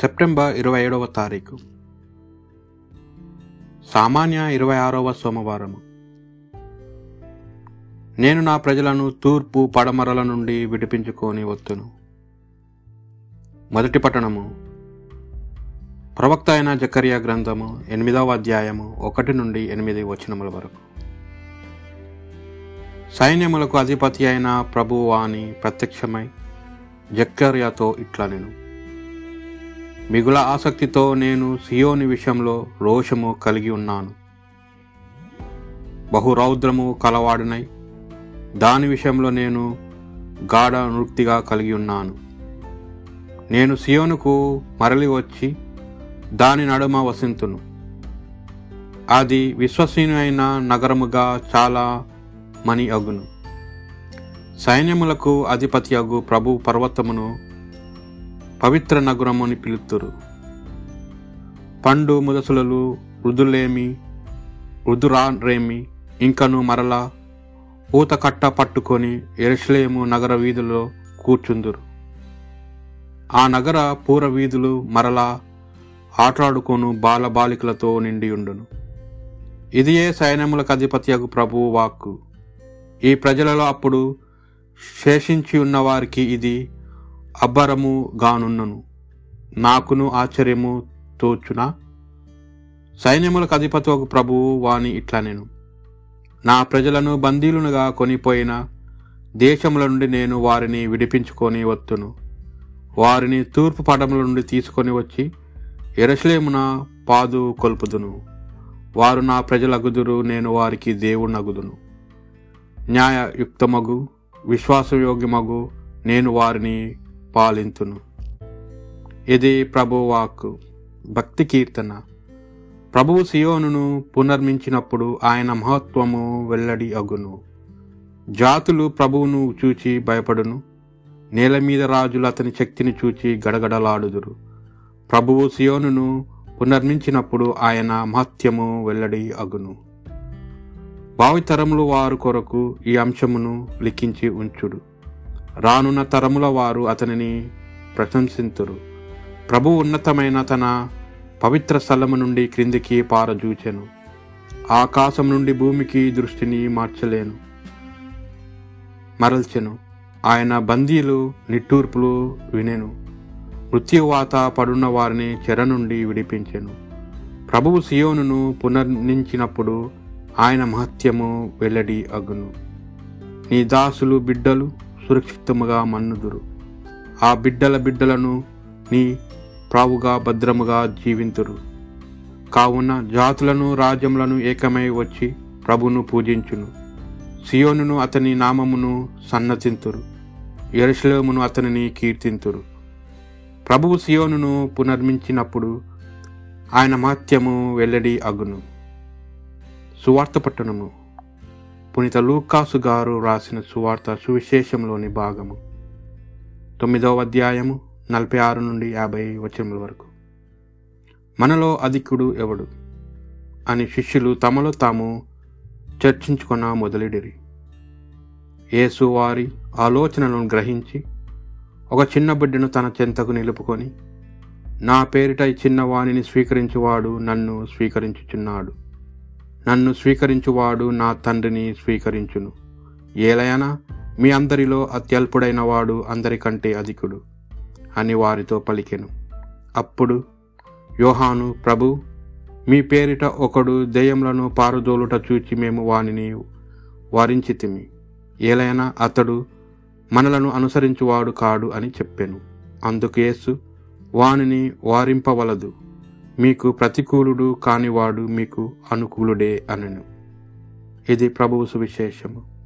September ఇరవై ఏడవ తారీఖు. సామాన్య ఇరవై ఆరవ సోమవారము. నేను నా ప్రజలను తూర్పు పడమరల నుండి విడిపించుకొని వత్తును మొదటి పట్టణము. ప్రవక్త అయిన జకరియా గ్రంథము ఎనిమిదవ అధ్యాయము ఒకటి నుండి ఎనిమిది వచనముల వరకు. సైన్యములకు అధిపతి అయిన ప్రభువాని ప్రత్యక్షమై జక్కర్యాతో ఇట్లా నేను మిగుల ఆసక్తితో నేను సియోని విషయంలో రోషము కలిగి ఉన్నాను. బహురౌద్రము కలవాడినై దాని విషయంలో నేను గాఢ నృప్తిగా కలిగి ఉన్నాను. నేను సియోనుకు మరలి వచ్చి దాని నడుమ వసింతును. అది విశ్వసనీయమైన నగరముగా చాలా మని అగును సైన్యములకు అధిపతి అగు ప్రభు పర్వతమును పవిత్ర నగరముని పిలుతురు. పండు ముదసులలు వృధులేమి వృధురారేమి ఇంకను మరలా ఊత కట్ట పట్టుకొని ఎరుషలేము నగర వీధుల్లో కూర్చుందురు. ఆ నగర పూర వీధులు మరలా ఆటలాడుకొను బాలబాలికలతో నిండి ఉండును ఇదియే సైన్యములకు అధిపత్యకు ప్రభువు వాక్కు. ఈ ప్రజలలో అప్పుడు శేషించి ఉన్నవారికి ఇది అబ్బరము గానున్నను. నాకును ఆశ్చర్యము తోచునా? సైన్యములకు అధిపతి ప్రభువు వాణి ఇట్లా నేను. నా ప్రజలను బందీలునుగా కొనిపోయిన దేశముల నుండి నేను వారిని విడిపించుకొని వత్తును. వారిని తూర్పు పడముల నుండి తీసుకొని వచ్చి ఎరసలేమున పాదు కొల్పుదును. వారు నా ప్రజలగుదురు నేను వారికి దేవుణ్ణగుదును. న్యాయయుక్తమగు విశ్వాసయోగ్యమగు నేను వారిని పాలింతును. ఇది ప్రభువాక్కు భక్తి కీర్తన. ప్రభువు సియోనును పునర్మించినప్పుడు ఆయన మహత్వము వెల్లడి అగును. జాతులు ప్రభువును చూచి భయపడును. నేల మీద రాజులు అతని శక్తిని చూచి గడగడలాడుదురు. ప్రభువు సియోనును పునర్మించినప్పుడు ఆయన మహత్యము వెల్లడి అగును. భావితరములు వారు కొరకు ఈ అంశమును లిఖించి ఉంచుడు. రానున్న తరముల వారు అతనిని ప్రశంసింతురు. ప్రభు ఉన్నతమైన తన పవిత్ర స్థలము నుండి క్రిందికి పారజూచెను. ఆకాశం నుండి భూమికి దృష్టిని మార్చలేను. మరల్చెను. ఆయన బందీలు నిట్టూర్పులు వినెను. మృత్యువాత పడున్న వారిని చెర నుండి విడిపించెను. ప్రభువు సియోనును పునర్నించినప్పుడు ఆయన మహత్యము వెల్లడి అగును. నీ దాసులు బిడ్డలు సురక్షితముగా మన్నుదురు. ఆ బిడ్డల బిడ్డలను నీ ప్రావుగా భద్రముగా జీవింతురు. కావున జాతులను రాజ్యములను ఏకమై వచ్చి ప్రభును పూజించును. సియోనును అతని నామమును సన్నతింతురు. ఎరుషలేమును అతనిని కీర్తింతురు. ప్రభువు సియోనును పునర్మించినప్పుడు ఆయన మహత్యము వెల్లడి అగును. సువార్త పట్టణము. పునీత లూకాసు గారు రాసిన సువార్త సువిశేషంలోని భాగము. తొమ్మిదవ అధ్యాయము నలభై ఆరు నుండి యాభై వచనముల వరకు. మనలో అధికుడు ఎవడు? అని శిష్యులు తమలో తాము చర్చించుకున్న మొదలెడిరి. యేసు వారి ఆలోచనలను గ్రహించి ఒక చిన్న బిడ్డను తన చెంతకు నిలుపుకొని నా పేరిట ఈ చిన్నవాణిని స్వీకరించువాడు నన్ను స్వీకరించుచున్నాడు. నన్ను స్వీకరించువాడు నా తండ్రిని స్వీకరించును. ఏలయనా మీ అందరిలో అత్యల్పుడైన వాడు అందరికంటే అధికుడు అని వారితో పలికెను. అప్పుడు యోహాను ప్రభు మీ పేరిట ఒకడు దెయ్యములను పారుదోలుట చూచి మేము వానిని వారించితిమి ఏలైనా అతడు మనలను అనుసరించువాడు కాడు అని చెప్పాను. అందుకేసు వానిని వారింపవలదు. మీకు ప్రతికూలుడు కానివాడు మీకు అనుకూలుడే అనను. ఇది ప్రభువు సువిశేషము.